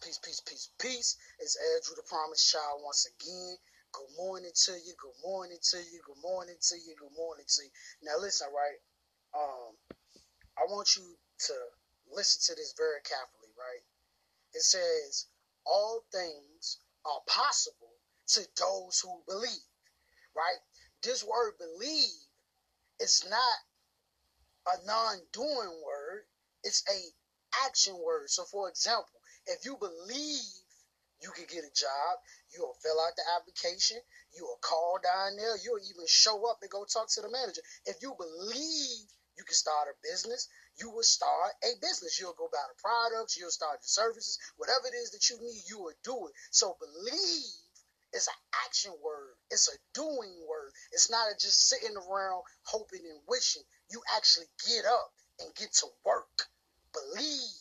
Peace, peace, peace, peace. It's Andrew the Promised Child once again. Good morning to you. Good morning to you. Good morning to you. Good morning to you. Now listen, right? Um, I want you to listen to this very carefully, right? It says, all things are possible to those who believe, right? This word believe is not a non-doing word. It's a action word. So for example, if you believe you can get a job, you'll fill out the application, you'll call down there, you'll even show up and go talk to the manager. If you believe you can start a business, you will start a business. You'll go buy the products, you'll start the services, whatever it is that you need, you will do it. So believe is an action word. It's a doing word. It's not just sitting around hoping and wishing. You actually get up and get to work. Believe